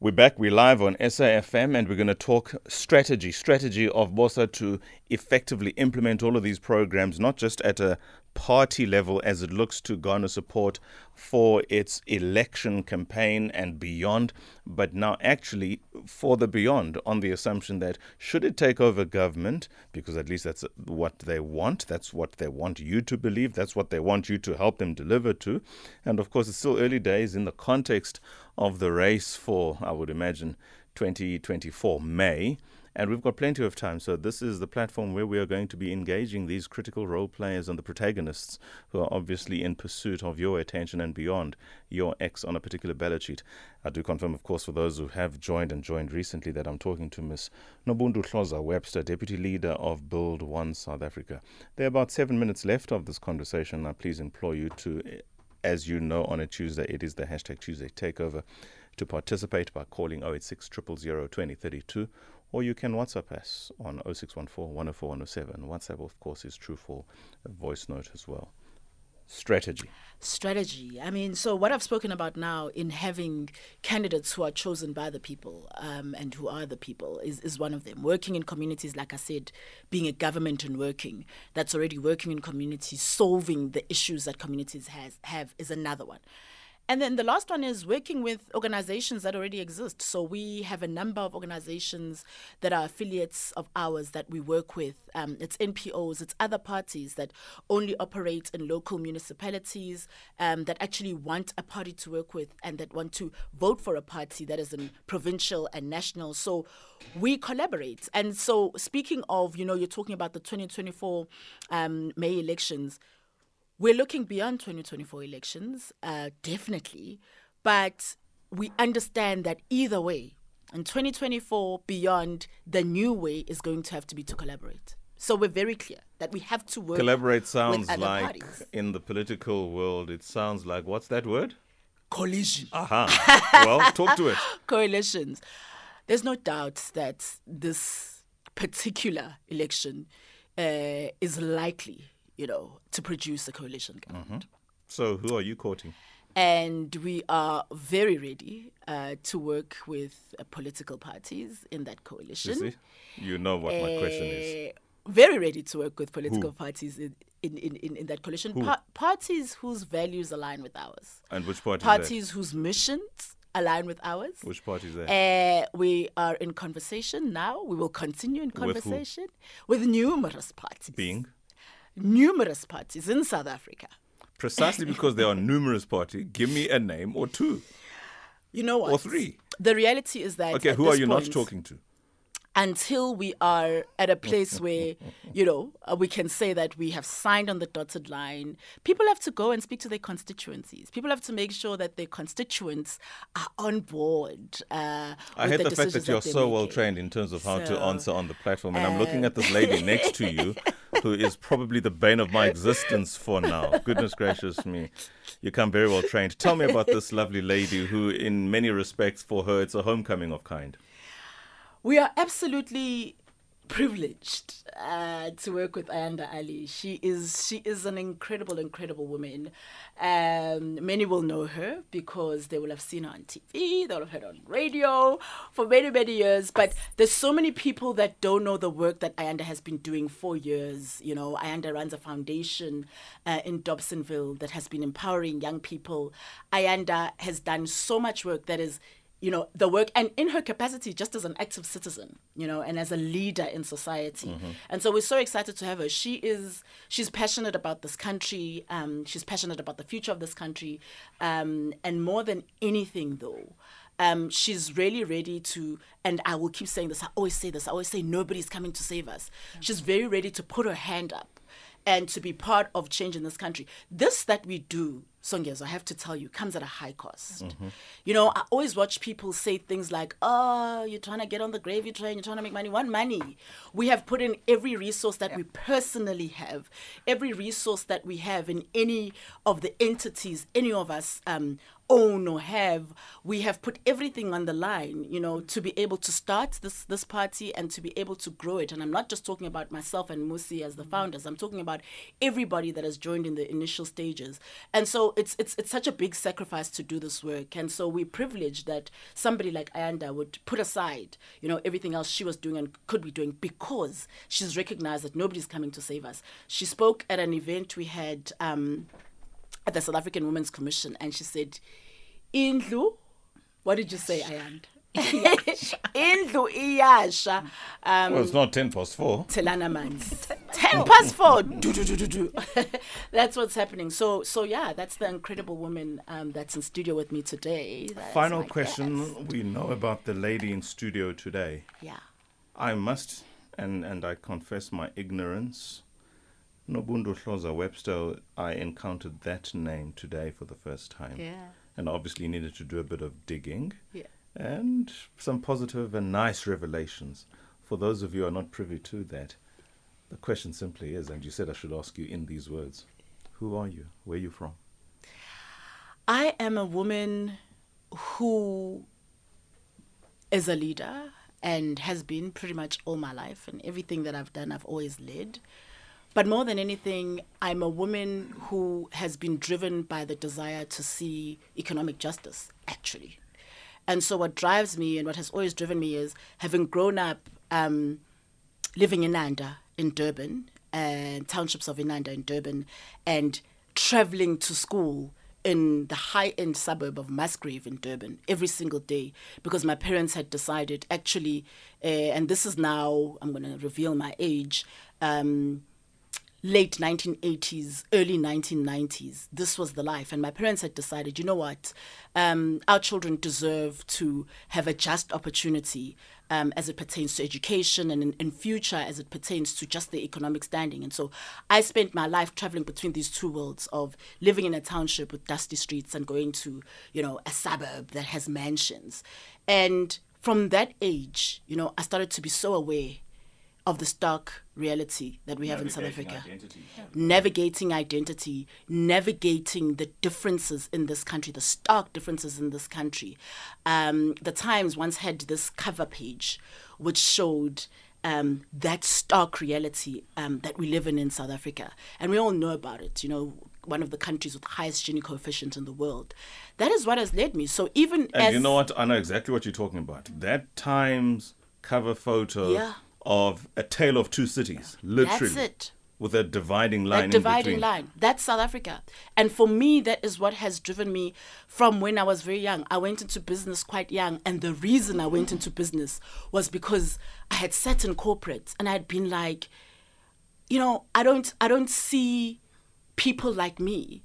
We're back, we're live on SAFM, and we're going to talk strategy, strategy of BOSA to effectively implement all of these programs, not just at a party level as it looks to garner support for its election campaign and beyond, but now actually for the beyond, on the assumption that should it take over government, because at least that's what they want, that's what they want you to believe, that's what they want you to help them deliver to. And of course, it's still early days in the context of the race for, I would imagine, 2024 May. And we've got plenty of time. So, this is the platform where we are going to be engaging these critical role players and the protagonists who are obviously in pursuit of your attention and beyond your ex on a particular ballot sheet. I do confirm, of course, for those who have joined and joined recently, that I'm talking to Ms. Nobuntu Hloza Webster, Deputy Leader of Build One South Africa. There are about seven minutes left of this conversation. I please implore you to, as you know, on a Tuesday, it is the hashtag Tuesday Takeover to participate by calling 086 000 2032 or you can WhatsApp us on 0614 104 107. WhatsApp, of course, is true for voice note as well. Strategy. Strategy. I mean, so what I've spoken about now in having candidates who are chosen by the people um, and who are the people is, is one of them. Working in communities, like I said, being a government and working that's already working in communities, solving the issues that communities has have is another one. And then the last one is working with organizations that already exist. So we have a number of organizations that are affiliates of ours that we work with. Um, it's NPOs, it's other parties that only operate in local municipalities um, that actually want a party to work with and that want to vote for a party that is in provincial and national. So we collaborate. And so speaking of, you know, you're talking about the 2024 um, May elections we're looking beyond 2024 elections, uh, definitely, but we understand that either way, in 2024, beyond, the new way is going to have to be to collaborate. So we're very clear that we have to work. Collaborate sounds like parties. in the political world. It sounds like what's that word? Coalition. Aha. well, talk to it. Coalitions. There's no doubt that this particular election uh, is likely you know, to produce a coalition government. So, who are you courting? And we are very ready uh, to work with uh, political parties in that coalition. Sissy? You know what my question is. Uh, Very ready to work with political parties in, in, in, in, that coalition. Who? Pa- parties whose values align with ours. And which party Parties whose missions align with ours. Which party is that? Uh, we are in conversation now. We will continue in With who? conversation with numerous parties. Being? Numerous parties in South Africa. Precisely because there are numerous parties, give me a name or two. You know what? Or three. The reality is that Okay, who are you not talking to? Until we are at a place where, you know, uh, we can say that we have signed on the dotted line, people have to go and speak to their constituencies. People have to make sure that their constituents are on board. Uh, I hate the, fact that you're they're so well trained in terms of how to answer on the platform. And I'm looking at this lady next to you who is probably the bane of my existence for now. Goodness gracious me. You come very well trained. Tell me about this lovely lady who, in many respects, for her, it's a homecoming of kind. We are absolutely privileged uh, to work with Ayanda Allie. She is she is an incredible, incredible woman. Um, many will know her because they will have seen her on TV, they will have heard on radio for many, many years. But there's so many people that don't know the work that Ayanda has been doing for years. You know, Ayanda runs a foundation uh, in Dobsonville that has been empowering young people. Ayanda has done so much work that is you know the work and in her capacity just as an active citizen you know and as a leader in society and so we're so excited to have her she is she's passionate about this country um, she's passionate about the future of this country um, and more than anything though um, she's really ready to, and I will keep saying this. I always say this. I always say nobody's coming to save us. She's very ready to put her hand up and to be part of change in this country. This that we do, Songyas, I have to tell you, comes at a high cost. You know, I always watch people say things like, oh, you're trying to get on the gravy train, you're trying to make money. One, money. We have put in every resource that we personally have, every resource that we have in any of the entities any of us um, own or have. We have put everything on the line, you know, to be able to start this this party and to be able to grow it. And I'm not just talking about myself and Mmusi as the founders. I'm talking about everybody that has joined in the initial stages. And so it's it's it's such a big sacrifice to do this work. And so we're privileged that somebody like Ayanda would put aside, you know, everything else she was doing and could be doing because she's recognized that nobody's coming to save us. She spoke at an event we had um, at the South African Women's Commission, and she said, "Indlu, what did you say, Ayanda?" Indlu iyasha. Um, Well, it's not 10 past 4. Telana mans. Ten past four. Do, do, do, do, do. that's what's happening. So, so yeah, that's the incredible woman um, that's in studio with me today. That's Final question guest. we know about the lady in studio today. Yeah. I must, and, and I confess my ignorance. Nobuntu Hloza Webster, I encountered that name today for the first time. Yeah. And obviously needed to do a bit of digging Yeah. and some positive and nice revelations. For those of you who are not privy to that, the question simply is, and you said I should ask you in these words who are you? Where are you from? I am a woman who is a leader and has been pretty much all my life, and everything that I've done, I've always led. But more than anything, I'm a woman who has been driven by the desire to see economic justice, actually. And so, what drives me and what has always driven me is having grown up um, living in Nanda in Durban and townships of Inanda in Durban and traveling to school in the high end suburb of Musgrave in Durban every single day because my parents had decided actually, uh, and this is now, I'm going to reveal my age. Um, late 1980s, early 1990s. This was the life. And my parents had decided, you know what? Um, our children deserve to have a just opportunity um, as it pertains to education and in, in future as it pertains to just the economic standing. And so I spent my life traveling between these two worlds of living in a township with dusty streets and going to, you know, a suburb that has mansions. And from that age, you know, I started to be so aware of the stark reality that we have in South Africa. Navigating identity, navigating the differences in this country, the stark differences in this country. Um, the Times once had this cover page which showed um, that stark reality um, that we live in in South Africa. And we all know about it, you know, one of the countries with the highest Gini coefficient in the world. That is what has led me. So even And you know what? I know exactly what you're talking about. That Times cover photo Yeah. Of a tale of two cities, literally. That's it. With a dividing line in dividing line. That's South Africa. And for me, that is what has driven me from when I was very young. I went into business quite young. And the reason I went into business was because I had sat in corporate and I had been like, you know, I don't I don't see people like me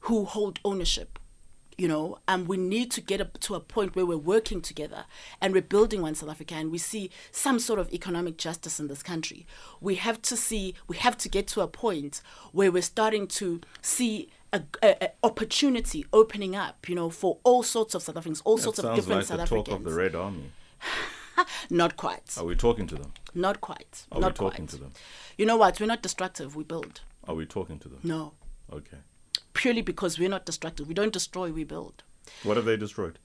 who hold ownership. You know, and we need to get to a point where we're working together and we're building one South Africa and we see some sort of economic justice in this country. We have to see, we have to get to a point where we're starting to see a, a- a opportunity opening up, you know, for all sorts of South Africans, all That sorts of different like South the talk of the Red Army. Not quite. Are we talking to them? Not quite. Are we not talking quite. to them? You know what? We're not destructive. We build. Are we talking to them? No. Okay. Purely because we're not destructive. We don't destroy, we build. What have they destroyed?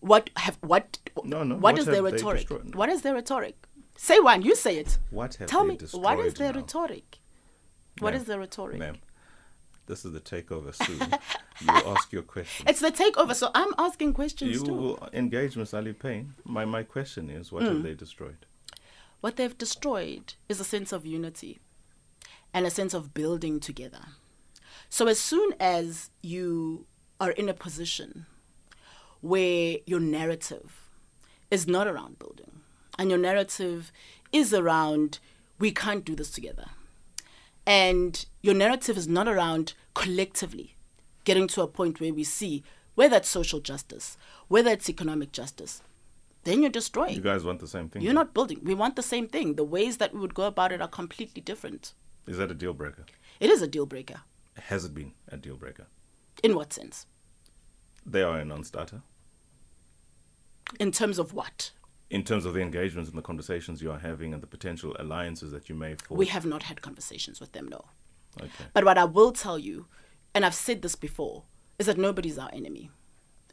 What have what? No, no, What what is their rhetoric? destroyed? What is their rhetoric? Say one. You say it. What have Tell they me. destroyed What is their now? rhetoric? What is their rhetoric? Ma'am, this is the takeover soon. you ask your question. It's the takeover. So I'm asking questions You too. will engage Miss Allie Payne. My, my question is, what Mm. have they destroyed? What they've destroyed is a sense of unity and a sense of building together. So as soon as you are in a position where your narrative is not around building and your narrative is around we can't do this together and your narrative is not around collectively getting to a point where we see whether it's social justice whether it's economic justice then you're destroying You guys want the same thing? you're then? not building. We want the same thing. The ways that we would go about it are completely different. Is that a deal breaker? It is a deal breaker. Has it been a deal breaker? In what sense? They are a non-starter In terms of what? in terms of the engagements and the conversations you are having and the potential alliances that you may form. We have not had conversations with them, no. okay. But what I will tell you, and I've said this before, is that nobody's our enemy.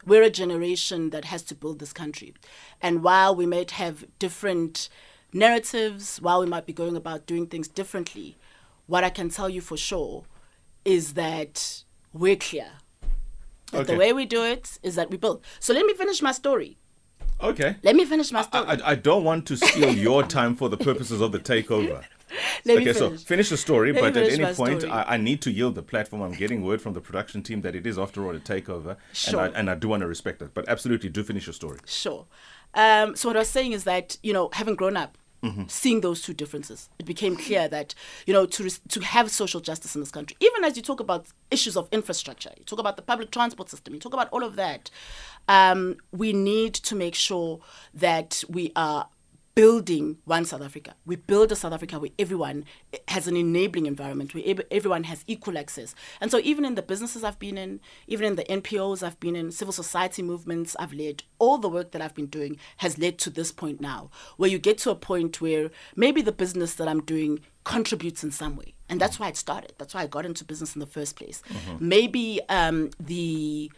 We're a generation that has to build this country. And while we might have different narratives, while we might be going about doing things differently, what I can tell you for sure is that we're clear. That Okay. the way we do it is that we build. So let me finish my story. Okay. Let me finish my story. I, I, I don't want to steal your time for the purposes of the takeover. let okay, me so finish. finish the story, Let but at any point. I, I need to yield the platform. I'm getting word from the production team that it is, after all, a takeover, Sure. and, I, and I do want to respect that. But absolutely, do finish your story. Sure. Um, so what I was saying is that you know, having grown up, Mm-hmm. seeing those two differences, it became clear that you know to to have social justice in this country, even as you talk about issues of infrastructure, you talk about the public transport system, you talk about all of that, um, we need to make sure that we are building one South Africa. We build a South Africa where everyone has an enabling environment, where everyone has equal access. And so, even in the businesses I've been in, even in the NPOs I've been in, civil society movements I've led, all the work that I've been doing has led to this point now, where you get to a point where maybe the business that I'm doing contributes in some way. And that's why it started. That's why I got into business in the first place. Maybe um, the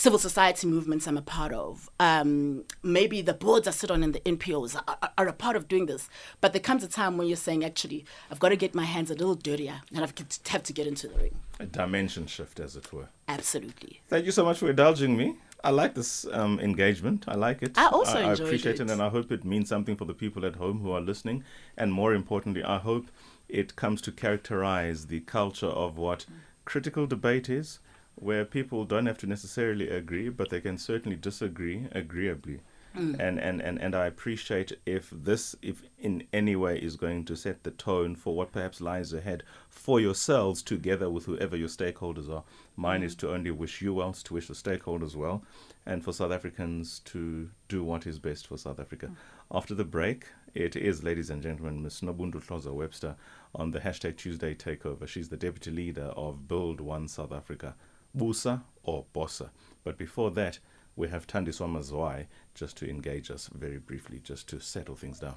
civil society movements I'm a part of. Um, maybe the boards I sit on in the NPOs are, are, a part of doing this. But there comes a time when you're saying, actually, I've got to get my hands a little dirtier and I've got to have to get into the ring. A dimension shift, as it were. Absolutely. Thank you so much for indulging me. I like this um, engagement. I like it. I also I, enjoyed appreciate it. it. and I hope it means something for the people at home who are listening. And more importantly, I hope it comes to characterize the culture of what critical debate is, where people don't have to necessarily agree, but they can certainly disagree agreeably. Mm. And, and, and, and I appreciate if this, if in any way is going to set the tone for what perhaps lies ahead for yourselves together with whoever your stakeholders are. Mine is mm. to only wish you well, to wish the stakeholders well, and for South Africans to do what is best for South Africa. Mm. After the break, it is, ladies and gentlemen, Ms. Nobuntu Hloza Webster on the hashtag Tuesday Takeover. She's the deputy leader of Build One South Africa, Busa or Bossa. But before that, we have Thandiswa Mazwai just to engage us very briefly, just to settle things down.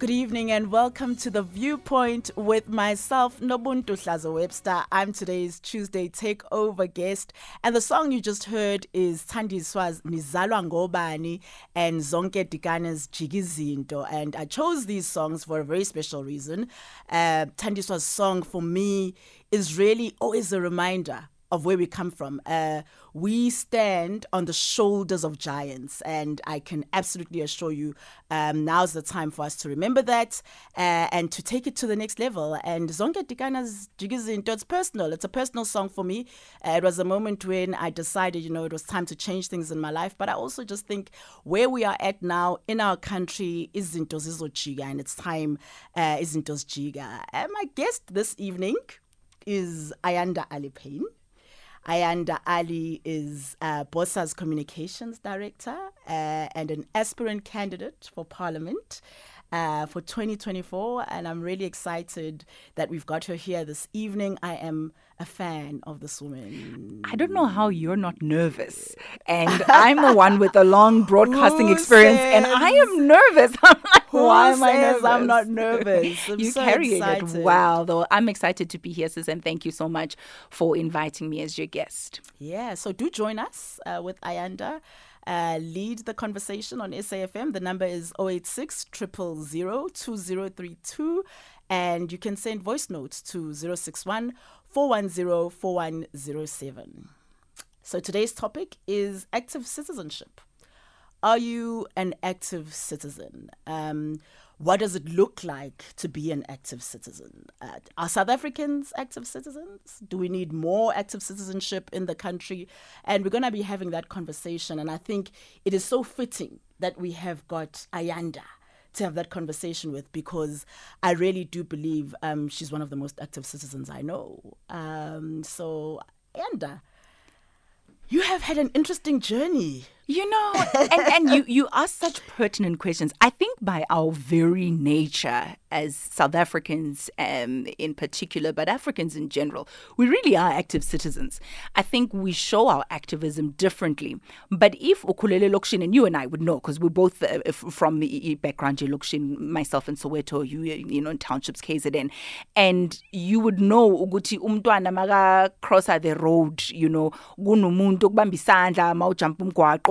Good evening and welcome to the Viewpoint with myself, Nobuntu Hloza Webster. I'm today's Tuesday Takeover guest, and the song you just heard is Thandiswa's Nizalwa Ngobani and Zonke Dikana's Jigizinto. And I chose these songs for a very special reason. Uh, Thandiswa's song for me is really always a reminder of where we come from. Uh, we stand on the shoulders of giants, and I can absolutely assure you um, now's the time for us to remember that uh, and to take it to the next level. And Zonke Dikana's Jigizinto, it's personal. It's a personal song for me. Uh, it was a moment when I decided, you know, it was time to change things in my life. But I also just think where we are at now in our country is Zinto Zizojiga, and it's time uh, Zinto's Jiga. And my guest this evening is Ayanda Allie Payne. Ayanda Allie is uh, BOSA's communications director uh, and an aspirant candidate for parliament uh, for 2024. And I'm really excited that we've got her here this evening. I am a fan of this woman. I don't know how you're not nervous. And I'm the one with a long broadcasting experience, and I am nervous. I'm like, Who why am I nervous? I'm not nervous? I'm you so carry excited. it well, though. I'm excited to be here, sis, and thank you so much for inviting me as your guest. Yeah, so do join us uh, with Ayanda. Uh, lead the conversation on SAFM. The number is 086 000 2032. And you can send voice notes to 061 410 4107. So today's topic is active citizenship. Are you an active citizen? Um, what does it look like to be an active citizen? Uh, are South Africans active citizens? Do we need more active citizenship in the country? And we're going to be having that conversation. And I think it is so fitting that we have got Ayanda to have that conversation with because I really do believe um, she's one of the most active citizens I know. Um, so, Ayanda, you have had an interesting journey You know, and, and you, you ask such pertinent questions. I think by our very nature as South Africans um, in particular, but Africans in general, we really are active citizens. I think we show our activism differently. But if Ukulele Lokshin, and you and I would know, because we're both uh, from the background, Lokshin, myself in Soweto, you, you know, in townships, KZN, and you would know ukuthi umntwana maka cross the road, you know, kunomuntu okubamba isandla mawujump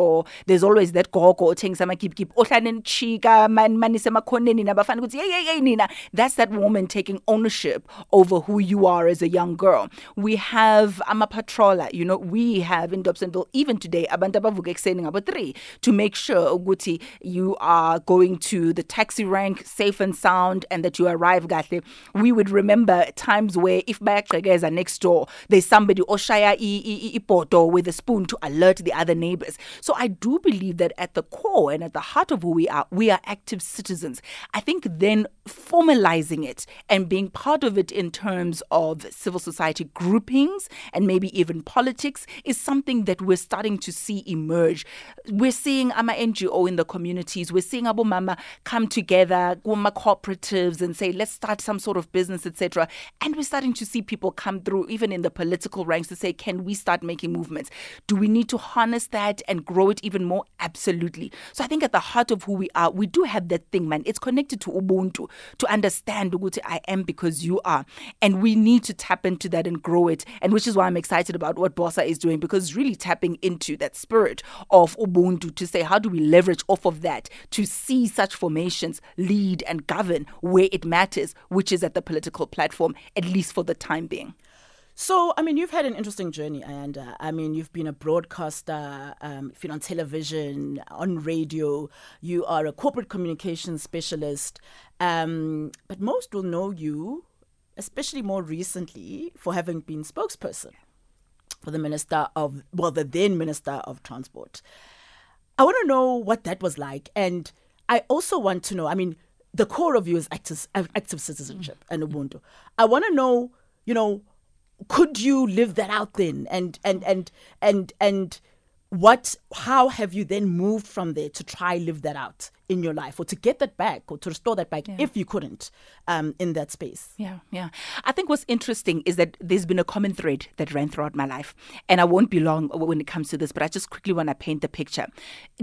gogo there's always that gogo othengisa amakipkip ohlane man manise emakhoneni nabafana ukuthi hey hey nina that's that woman taking ownership over who you are as a young girl we have ama patroller you know we have in Dobsonville even today abantu abavuka ekseni ngabo 3 to make sure ukuthi you are going to the taxi rank safe and sound and that you arrive kahle we would remember times where if bayagqekeza next door there's somebody oshaya ipoto with a spoon to alert the other neighbors so so I do believe that at the core and at the heart of who we are, we are active citizens. I think then formalizing it and being part of it in terms of civil society groupings and maybe even politics is something that we're starting to see emerge. We're seeing AMA NGO in the communities, we're seeing Abu Mama come together, Guma cooperatives and say, let's start some sort of business, etc. And we're starting to see people come through, even in the political ranks, to say, can we start making movements? Do we need to harness that and grow it even more? Absolutely. So I think at the heart of who we are, we do have that thing, man. It's connected to Ubuntu, to understand ukuthi I am because you are. And we need to tap into that and grow it. And which is why I'm excited about what BOSA is doing because really tapping into that spirit of Ubuntu to say, how do we leverage off of that to see such formations lead and govern where it matters, which is at the political platform, at least for the time being? So, I mean, you've had an interesting journey, and uh, I mean, you've been a broadcaster, um, you've been on television, on radio, you are a corporate communications specialist, um, but most will know you, especially more recently, for having been spokesperson for the Minister of, well, the then Minister of Transport. I want to know what that was like, and I also want to know, I mean, the core of you is active, active citizenship and Ubuntu. I want to know, you know, could you live that out then? And and and and and what how have you then moved from there to try live that out in your life or to get that back or to restore that back yeah. if you couldn't um, in that space. Yeah, yeah. I think what's interesting is that there's been a common thread that ran throughout my life. And I won't be long when it comes to this, but I just quickly want to paint the picture.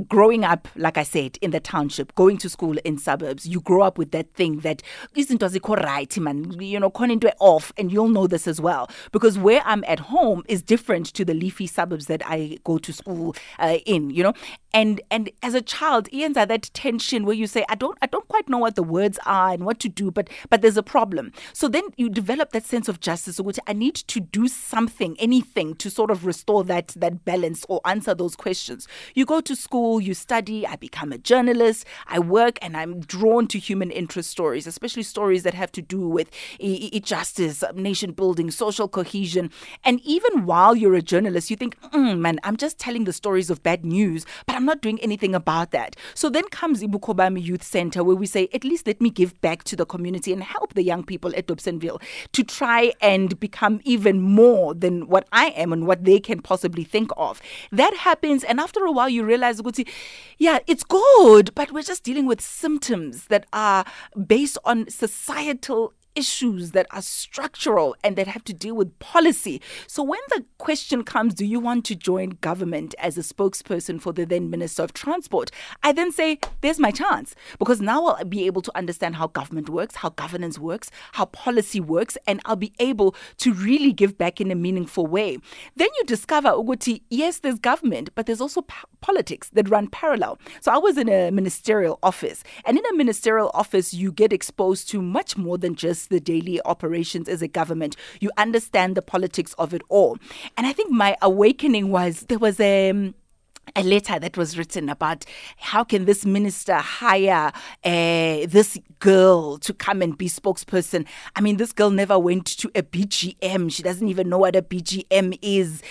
Growing up, like I said, in the township, going to school in suburbs, you grow up with that thing that isn't as right, man. You know, into off, and you'll know this as well. Because where I'm at home is different to the leafy suburbs that I go to school uh, in, you know. And and as a child, Ian's at that tension where you say, I don't I don't quite know what the words are and what to do, but but there's a problem. So then you develop that sense of justice, which I need to do something, anything to sort of restore that that balance or answer those questions. You go to school, you study, I become a journalist, I work and I'm drawn to human interest stories, especially stories that have to do with e- e- justice, nation building, social cohesion. And even while you're a journalist, you think, mm, man, I'm just telling the stories of bad news, but I'm not doing anything about that. So then comes Ibukobami Youth Center, where we say, at least let me give back to the community and help the young people at Dobsonville to try and become even more than what I am and what they can possibly think of. That happens, and after a while, you realize, yeah, it's good, but we're just dealing with symptoms that are based on societal issues that are structural and that have to deal with policy. So when the question comes, do you want to join government as a spokesperson for the then Minister of Transport? I then say, there's my chance because now I'll be able to understand how government works, how governance works, how policy works, and I'll be able to really give back in a meaningful way. Then you discover, Uguti, yes, there's government, but there's also po- politics that run parallel. So I was in a ministerial office, and in a ministerial office, you get exposed to much more than just the daily operations as a government. You understand the politics of it all. And I think my awakening was there was a. Um, a letter that was written about how can this minister hire uh, this girl to come and be spokesperson. I mean, this girl never went to a BGM. She doesn't even know what a BGM is.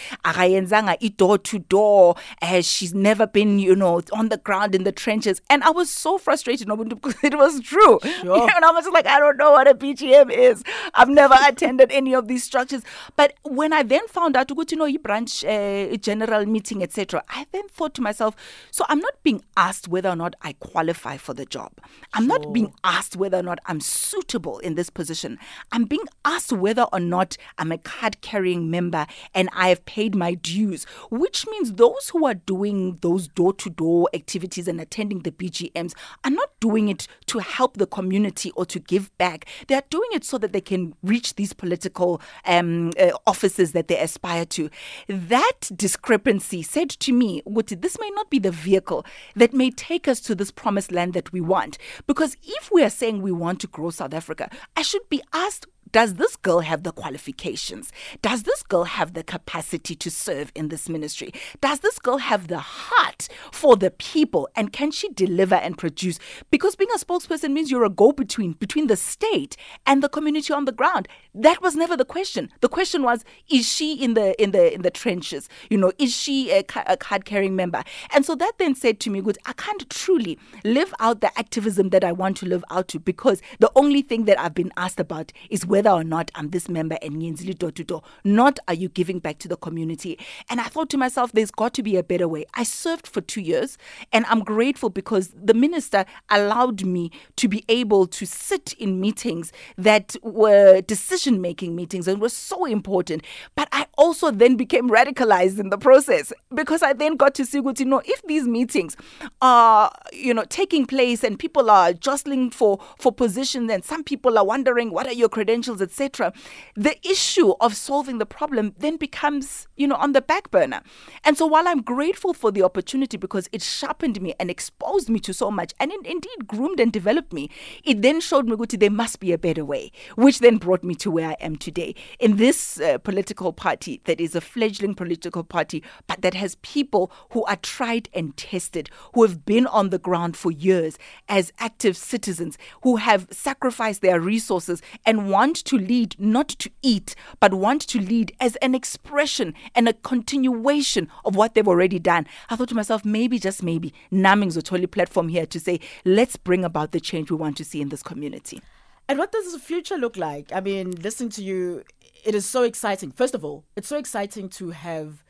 door to door. Uh, she's never been, you know, on the ground in the trenches. And I was so frustrated because it was true. Sure. and I was like, I don't know what a BGM is. I've never attended any of these structures. But when I then found out, to go to know branch uh, general meeting, etc., I then thought to myself, so I'm not being asked whether or not I qualify for the job. I'm sure. not being asked whether or not I'm suitable in this position. I'm being asked whether or not I'm a card carrying member and I have paid my dues, which means those who are doing those door to door activities and attending the BGMs are not doing it to help the community or to give back. They are doing it so that they can reach these political um, uh, offices that they aspire to. That discrepancy said to me, This may not be the vehicle that may take us to this promised land that we want. Because if we are saying we want to grow South Africa, I should be asked does this girl have the qualifications? Does this girl have the capacity to serve in this ministry? Does this girl have the heart for the people? And can she deliver and produce? Because being a spokesperson means you're a go between between the state and the community on the ground. That was never the question. The question was, is she in the in the in the trenches? You know, is she a, a card carrying member? And so that then said to me, good, I can't truly live out the activism that I want to live out to because the only thing that I've been asked about is where whether or not I'm this member and Nyenzili door to door, not are you giving back to the community. And I thought to myself, there's got to be a better way. I served for two years and I'm grateful because the minister allowed me to be able to sit in meetings that were decision making meetings and were so important. But I also then became radicalized in the process because I then got to see, you know, if these meetings are, you know, taking place and people are jostling for, for positions and some people are wondering, what are your credentials? Etc., the issue of solving the problem then becomes, you know, on the back burner. And so while I'm grateful for the opportunity because it sharpened me and exposed me to so much and it indeed groomed and developed me, it then showed me, Guti, there must be a better way, which then brought me to where I am today. In this uh, political party that is a fledgling political party, but that has people who are tried and tested, who have been on the ground for years as active citizens, who have sacrificed their resources and want to lead not to eat, but want to lead as an expression and a continuation of what they've already done. I thought to myself, maybe, just maybe, Naming Zotoli platform here to say, let's bring about the change we want to see in this community. And what does the future look like? I mean, listening to you, it is so exciting. First of all, it's so exciting to have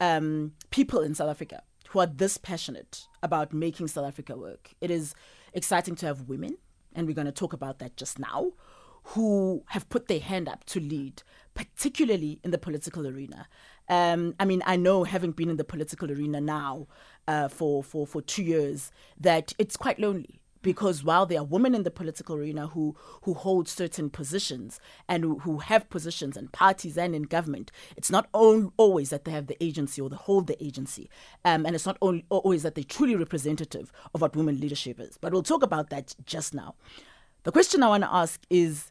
um, people in South Africa who are this passionate about making South Africa work. It is exciting to have women, and we're going to talk about that just now, who have put their hand up to lead, particularly in the political arena. Um, I mean, I know, having been in the political arena now uh, for, for, for two years, that it's quite lonely because while there are women in the political arena who who hold certain positions and who, who have positions in parties and in government, it's not all, always that they have the agency or they hold the agency, um, and it's not only, always that they're truly representative of what women leadership is. But we'll talk about that just now. The question I want to ask is,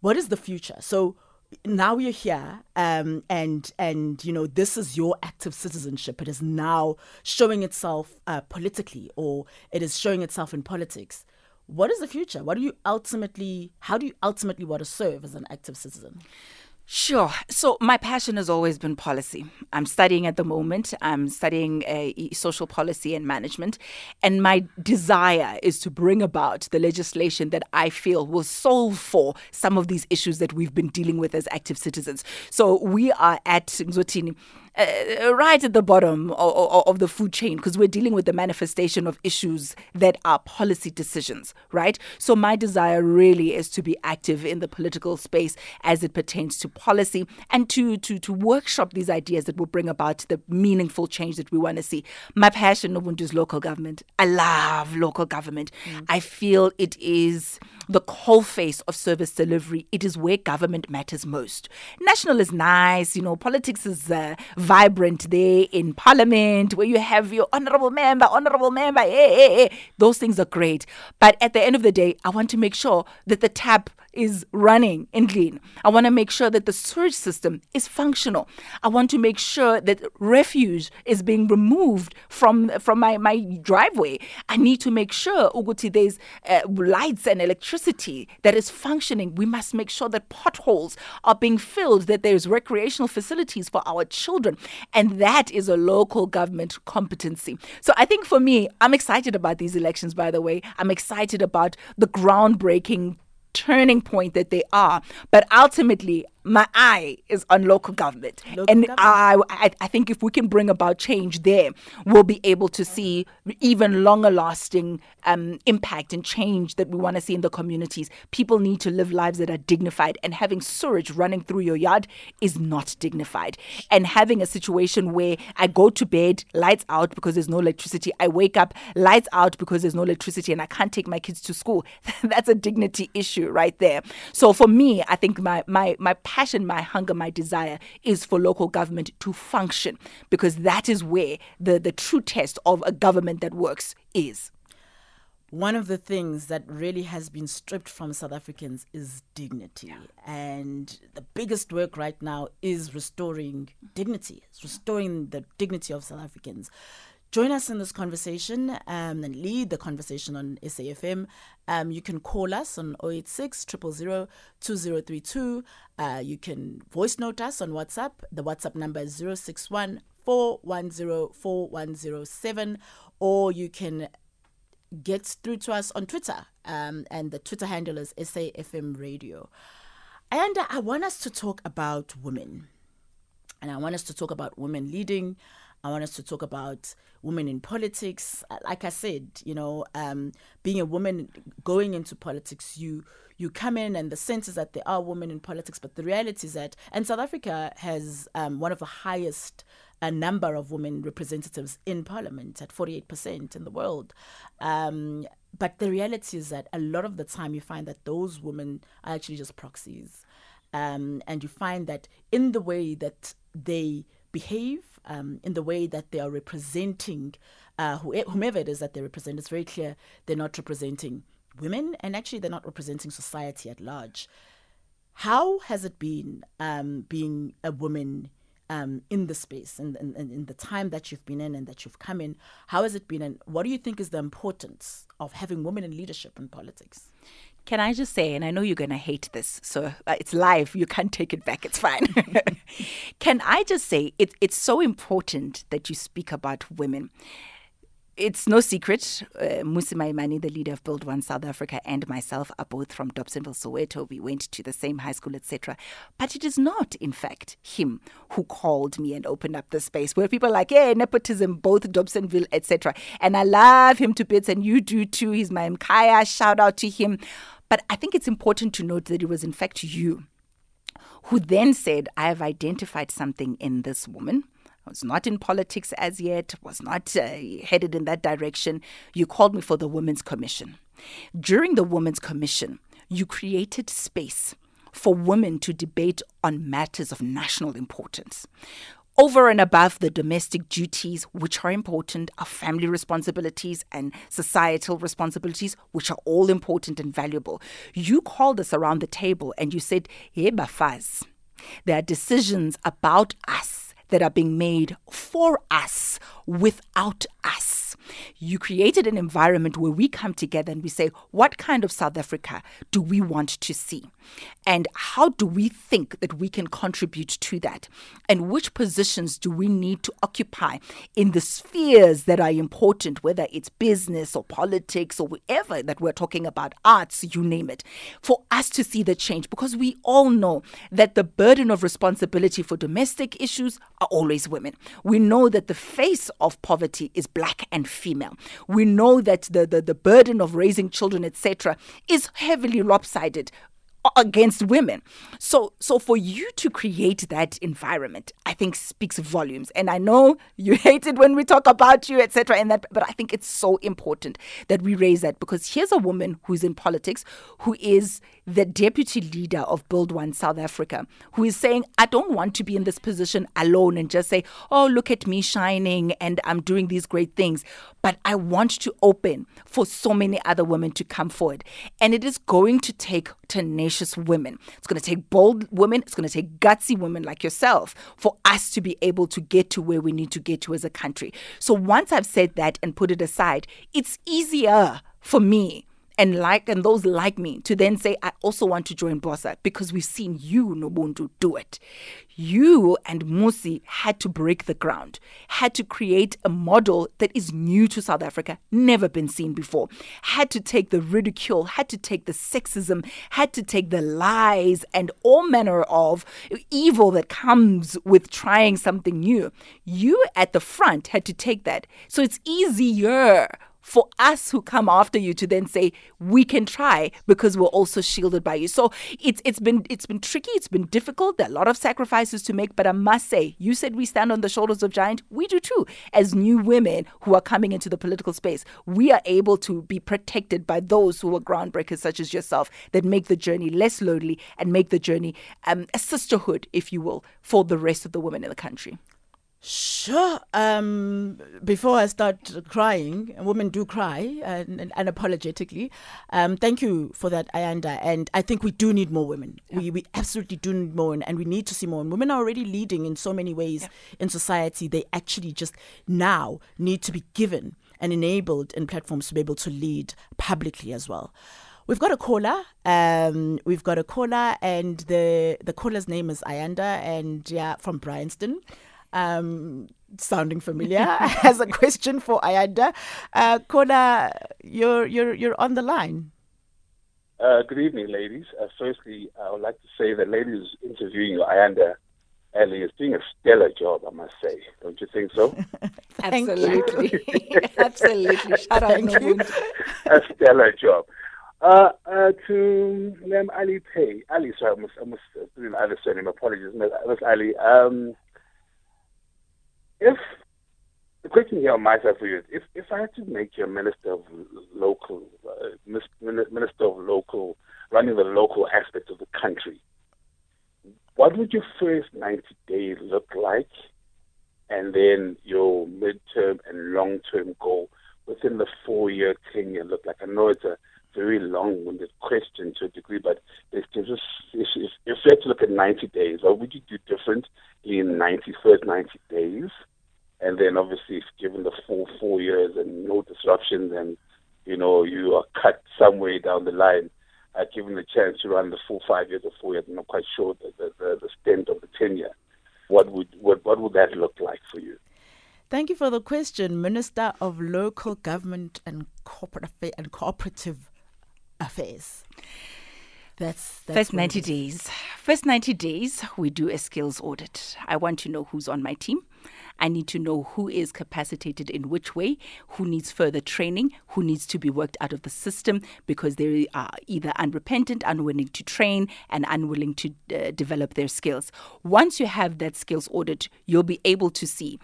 what is the future? So now you're here, um, and and you know this is your active citizenship. It is now showing itself uh, politically, or it is showing itself in politics. What is the future? What do you ultimately? How do you ultimately want to serve as an active citizen? Sure. So my passion has always been policy. I'm studying at the moment. I'm studying uh, social policy and management, and my desire is to bring about the legislation that I feel will solve for some of these issues that we've been dealing with as active citizens. So we are at Mzotini uh, right at the bottom of, of the food chain because we're dealing with the manifestation of issues that are policy decisions, right? So, my desire really is to be active in the political space as it pertains to policy and to, to, to workshop these ideas that will bring about the meaningful change that we want to see. My passion, Ubuntu, is local government. I love local government. Mm. I feel it is the face of service delivery. It is where government matters most. National is nice, you know, politics is uh, vibrant there in parliament where you have your honorable member, honorable member. Hey, hey, hey. Those things are great. But at the end of the day, I want to make sure that the tap is running and clean. I want to make sure that the sewage system is functional. I want to make sure that refuge is being removed from from my, my driveway. I need to make sure Uguti there's uh, lights and electricity that is functioning. We must make sure that potholes are being filled, that there's recreational facilities for our children, and that is a local government competency. So I think for me, I'm excited about these elections. By the way, I'm excited about the groundbreaking turning point that they are. But ultimately, my eye is on local government. Local and government. I, I, think if we can bring about change there, we'll be able to see even longer lasting um, impact and change that we want to see in the communities. People need to live lives that are dignified, and having sewage running through your yard is not dignified. And having a situation where I go to bed, lights out because there's no electricity, I wake up, lights out because there's no electricity, and I can't take my kids to school, that's a dignity issue right there. So for me, I think my, my, my passion, my hunger, my desire is for local government to function because that is where the, the true test of a government that works is. One of the things that really has been stripped from South Africans is dignity. And the biggest work right now is restoring dignity, it's restoring the dignity of South Africans. Join us in this conversation um, and lead the conversation on SAFM. Um, you can call us on 086 000 2032. Uh, you can voice note us on WhatsApp. The WhatsApp number is 061 410 4107. Or you can get through to us on Twitter, um, and the Twitter handle is SAFM Radio. And I want us to talk about women. And I want us to talk about women leading. I want us to talk about women in politics. Uh, Like I said, you know, um, being a woman going into politics, you you come in and the sense is that there are women in politics, but the reality is that, and South Africa has um, one of the highest a number of women representatives in parliament at 48% in the world. Um, but the reality is that a lot of the time you find that those women are actually just proxies. Um, and you find that in the way that they behave, um, in the way that they are representing uh, whomever it is that they represent, it's very clear they're not representing women and actually they're not representing society at large. How has it been um, being a woman um, in the space and in, in, in the time that you've been in and that you've come in? How has it been, and what do you think is the importance of having women in leadership in politics? Can I just say, and I know you're going to hate this, so uh, it's live, you can't take it back, it's fine. Can I just say, it, it's so important that you speak about women. It's no secret, uh, Mmusi Maimane, the leader of Build One South Africa, and myself are both from Dobsonville, Soweto. We went to the same high school, etc. But it is not, in fact, him who called me and opened up the space where people are like, hey, nepotism, both Dobsonville, etc. And I love him to bits, and you do too. He's my Mkaya. Shout out to him. But I think it's important to note that it was, in fact, you who then said, I have identified something in this woman. Was not in politics as yet, was not uh, headed in that direction. You called me for the Women's Commission. During the Women's Commission, you created space for women to debate on matters of national importance. Over and above the domestic duties, which are important, our family responsibilities and societal responsibilities, which are all important and valuable. You called us around the table and you said, Hey, Bafaz, there are decisions about us that are being made for us without us. You created an environment where we come together and we say, what kind of South Africa do we want to see? And how do we think that we can contribute to that? And which positions do we need to occupy in the spheres that are important, whether it's business or politics or whatever that we're talking about, arts, you name it, for us to see the change? Because we all know that the burden of responsibility for domestic issues are always women. We know that the face of poverty is black and female. We know that the, the, the burden of raising children, etc., is heavily lopsided against women. So so for you to create that environment, I think speaks volumes. And I know you hate it when we talk about you, etc. And that but I think it's so important that we raise that because here's a woman who's in politics who is the deputy leader of Build One South Africa, who is saying, I don't want to be in this position alone and just say, Oh, look at me shining and I'm doing these great things. But I want to open for so many other women to come forward. And it is going to take tenacious women. It's going to take bold women. It's going to take gutsy women like yourself for us to be able to get to where we need to get to as a country. So once I've said that and put it aside, it's easier for me and like and those like me to then say I also want to join BOSA because we've seen you Nobuntu do it. You and Mmusi had to break the ground, had to create a model that is new to South Africa, never been seen before, had to take the ridicule, had to take the sexism, had to take the lies and all manner of evil that comes with trying something new. You at the front had to take that. So it's easier for us who come after you to then say we can try because we're also shielded by you. So it's it's been it's been tricky, it's been difficult. There are a lot of sacrifices to make, but I must say, you said we stand on the shoulders of giants. We do too. As new women who are coming into the political space, we are able to be protected by those who are groundbreakers such as yourself that make the journey less lonely and make the journey um, a sisterhood, if you will, for the rest of the women in the country. Sure. Um, before I start crying, women do cry and, and unapologetically. Um, thank you for that, Ayanda. And I think we do need more women. Yeah. We, we absolutely do need more, and we need to see more. women. women are already leading in so many ways yeah. in society. They actually just now need to be given and enabled in platforms to be able to lead publicly as well. We've got a caller. Um, we've got a caller, and the the caller's name is Ayanda, and yeah, from Bryanston um, sounding familiar, has a question for Ayanda. Uh, Kola, you're, you're, you're on the line. Uh, good evening, ladies. Uh, firstly, I would like to say that ladies interviewing you, Ayanda Allie, is doing a stellar job, I must say. Don't you think so? Absolutely. Absolutely. Shout out, A stellar job. Uh, uh, to Lem Ali Pay. Ali, sorry, I must, I must do an other surname. Apologies, Miss Allie. Um, if the question here on my side for you is if, if I had to make you a minister of local, uh, minister of local, running the local aspect of the country, what would your first 90 days look like? And then your midterm and long term goal within the four year, 10 year look like? I know it's a very long winded question to a degree, but if, if, if you had to look at 90 days, what would you do different in 90, first 90 days? and then obviously if given the full four years and no disruptions and you know you are cut some way down the line uh, given the chance to run the full five years or four years I'm not quite sure the, the, the, the stint of the tenure what would what, what would that look like for you Thank you for the question, Minister of Local Government and Corporate Affa- and Cooperative Affairs. That's, that's first 90 days. First 90 days, we do a skills audit. I want to know who's on my team. I need to know who is capacitated in which way, who needs further training, who needs to be worked out of the system because they are either unrepentant, unwilling to train, and unwilling to uh, develop their skills. Once you have that skills audit, you'll be able to see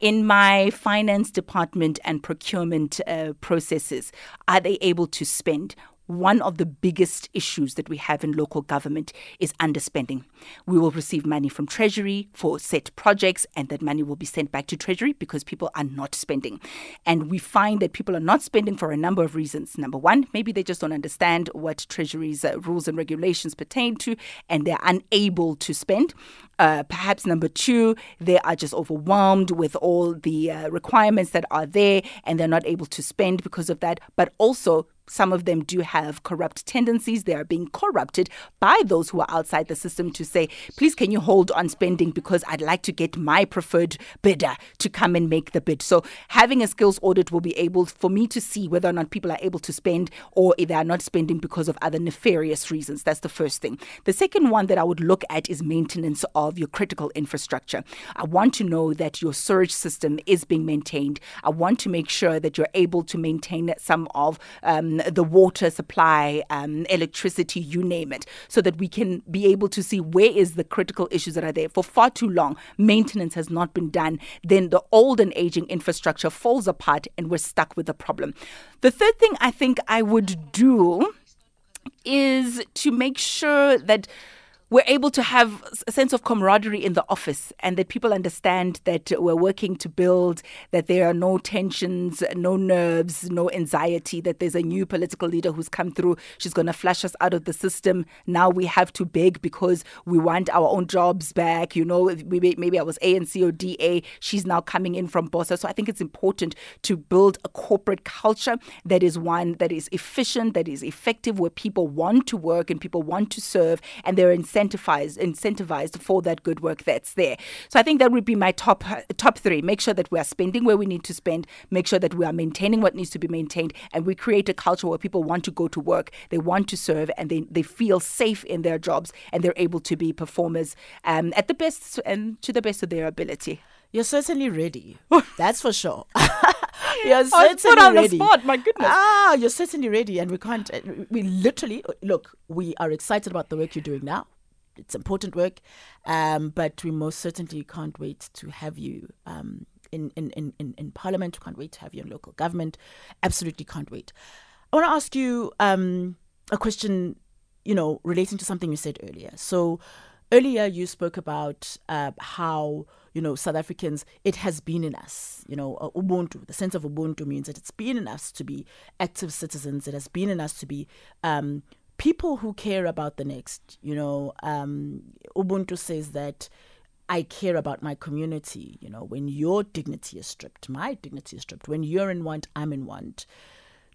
in my finance department and procurement uh, processes, are they able to spend? One of the biggest issues that we have in local government is underspending. We will receive money from Treasury for set projects, and that money will be sent back to Treasury because people are not spending. And we find that people are not spending for a number of reasons. Number one, maybe they just don't understand what Treasury's uh, rules and regulations pertain to, and they're unable to spend. Uh, perhaps number two, they are just overwhelmed with all the uh, requirements that are there and they're not able to spend because of that. But also, some of them do have corrupt tendencies. They are being corrupted by those who are outside the system to say, please, can you hold on spending because I'd like to get my preferred bidder to come and make the bid. So having a skills audit will be able for me to see whether or not people are able to spend or if they are not spending because of other nefarious reasons. That's the first thing. The second one that I would look at is maintenance of your critical infrastructure. I want to know that your surge system is being maintained. I want to make sure that you're able to maintain some of um, the water supply, um, electricity, you name it, so that we can be able to see where is the critical issues that are there. For far too long, maintenance has not been done. Then the old and aging infrastructure falls apart, and we're stuck with the problem. The third thing I think I would do is to make sure that we're able to have a sense of camaraderie in the office and that people understand that we're working to build, that there are no tensions, no nerves, no anxiety, that there's a new political leader who's come through. She's going to flush us out of the system. Now we have to beg because we want our own jobs back. You know, maybe I was ANC or DA. She's now coming in from BOSA. So I think it's important to build a corporate culture that is one that is efficient, that is effective, where people want to work and people want to serve and they're incentivized incentivized incentivized for that good work that's there. So I think that would be my top top three. Make sure that we are spending where we need to spend. Make sure that we are maintaining what needs to be maintained, and we create a culture where people want to go to work, they want to serve, and they they feel safe in their jobs, and they're able to be performers um, at the best and to the best of their ability. You're certainly ready. That's for sure. you're certainly put on ready. the spot. My goodness. Ah, you're certainly ready, and we can't. We literally look. We are excited about the work you're doing now it's important work, um, but we most certainly can't wait to have you um, in, in, in, in Parliament. We can't wait to have you in local government. Absolutely can't wait. I want to ask you um, a question, you know, relating to something you said earlier. So earlier you spoke about uh, how you know South Africans it has been in us you know uh, ubuntu the sense of ubuntu means that it's been in us to be active citizens it has been in us to be um, people who care about the next. You know, um, Ubuntu says that I care about my community. You know, when your dignity is stripped, my dignity is stripped. When you're in want, I'm in want.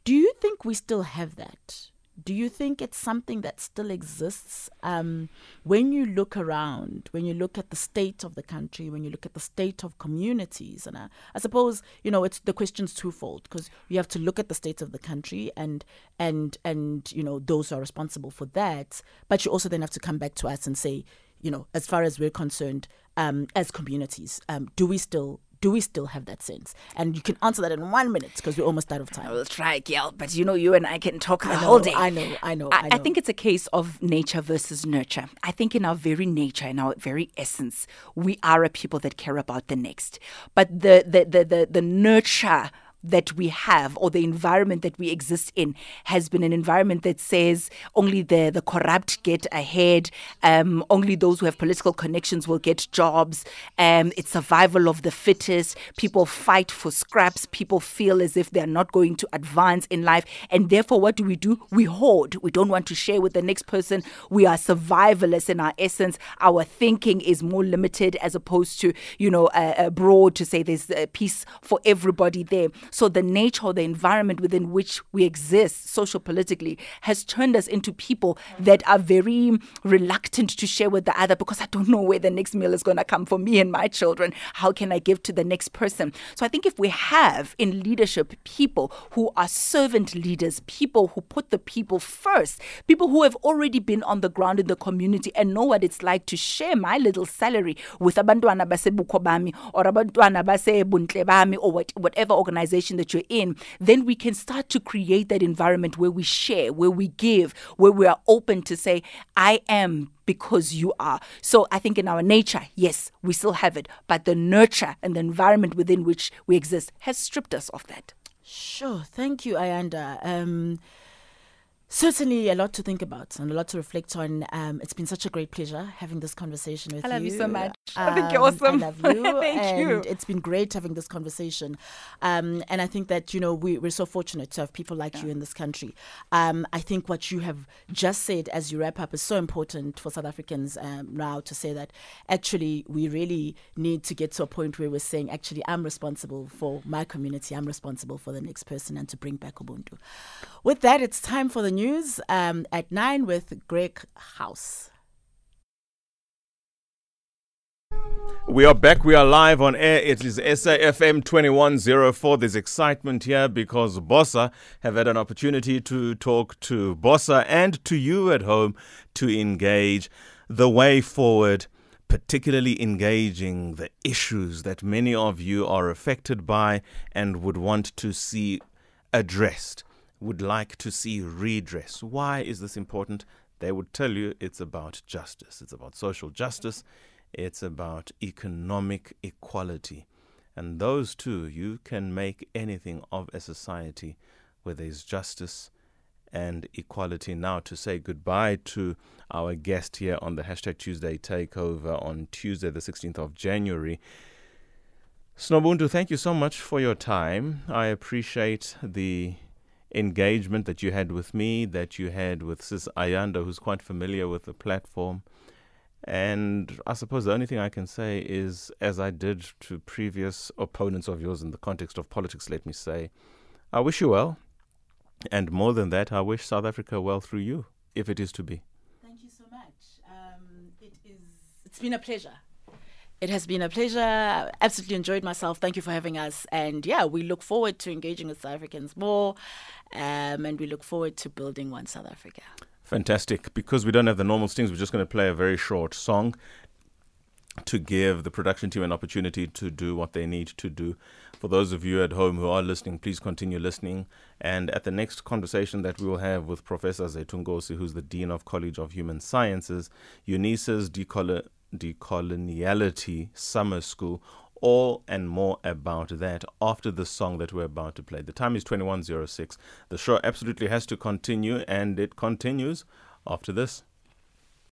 Do you think we still have that? Do you think it's something that still exists um, when you look around, when you look at the state of the country, when you look at the state of communities? And I, I suppose you know it's the question's twofold because you have to look at the state of the country and and and you know those who are responsible for that, but you also then have to come back to us and say, you know, as far as we're concerned, um, as communities, um, do we still do we still have that sense? And you can answer that in one minute because we're almost out of time. I will try, Gail, but you know, you and I can talk the whole day. I know, I know, I, I know. I think it's a case of nature versus nurture. I think in our very nature, in our very essence, we are a people that care about the next. But the the the the, the nurture that we have or the environment that we exist in has been an environment that says only the, the corrupt get ahead, um, only those who have political connections will get jobs, um, it's survival of the fittest, people fight for scraps, people feel as if they're not going to advance in life. And therefore, what do we do? We hoard. We don't want to share with the next person. We are survivalists in our essence. Our thinking is more limited as opposed to, you know, uh, broad to say there's a piece for everybody there. So the nature or the environment within which we exist, social politically, has turned us into people that are very reluctant to share with the other because I don't know where the next meal is going to come for me and my children. How can I give to the next person? So I think if we have in leadership people who are servant leaders, people who put the people first, people who have already been on the ground in the community and know what it's like to share my little salary with abantwana basebukho bami or abantwana basebuntle bami or whatever organization organization that you're in, then we can start to create that environment where we share, where we give, where we are open to say, I am because you are. So I think in our nature, yes, we still have it, but the nurture and the environment within which we exist has stripped us of that. Sure. Thank you, Ayanda. Um, Certainly, a lot to think about and a lot to reflect on. Um, it's been such a great pleasure having this conversation with you. I love you, you so much. Um, I think you're awesome. I love you. Thank and you. It's been great having this conversation. Um, and I think that, you know, we, we're so fortunate to have people like yeah. you in this country. Um, I think what you have just said as you wrap up is so important for South Africans um, now to say that actually we really need to get to a point where we're saying, actually, I'm responsible for my community, I'm responsible for the next person, and to bring back Ubuntu. With that, it's time for the news um, at 9 with Greg House. We are back. We are live on air. It is SAFM 2104. There's excitement here because BOSA have had an opportunity to talk to BOSA and to you at home to engage the way forward, particularly engaging the issues that many of you are affected by and would want to see addressed would like to see redress. Why is this important? They would tell you it's about justice, it's about social justice, it's about economic equality. And those two, you can make anything of a society where there's justice and equality. Now, to say goodbye to our guest here on the hashtag Tuesday Takeover on Tuesday, the 16th of January. Snobuntu, thank you so much for your time. I appreciate the engagement that you had with me, that you had with Sis Ayanda, who's quite familiar with the platform. And I suppose the only thing I can say is, as I did to previous opponents of yours in the context of politics, let me say, I wish you well. And more than that, I wish South Africa well through you, if it is to be. Thank you so much. Um, it is. It's been a pleasure. It has been a pleasure. Absolutely enjoyed myself. Thank you for having us. And yeah, we look forward to engaging with South Africans more, um, and we look forward to building one South Africa. Fantastic. Because we don't have the normal stings, we're just going to play a very short song to give the production team an opportunity to do what they need to do. For those of you at home who are listening, please continue listening. And at the next conversation that we will have with Professor Zethu who's the Dean of College of Human Sciences, UNISA's Decol- Decoloniality Summer School, all and more about that after the song that we're about to play. The time is 2106. The show absolutely has to continue, and it continues after this.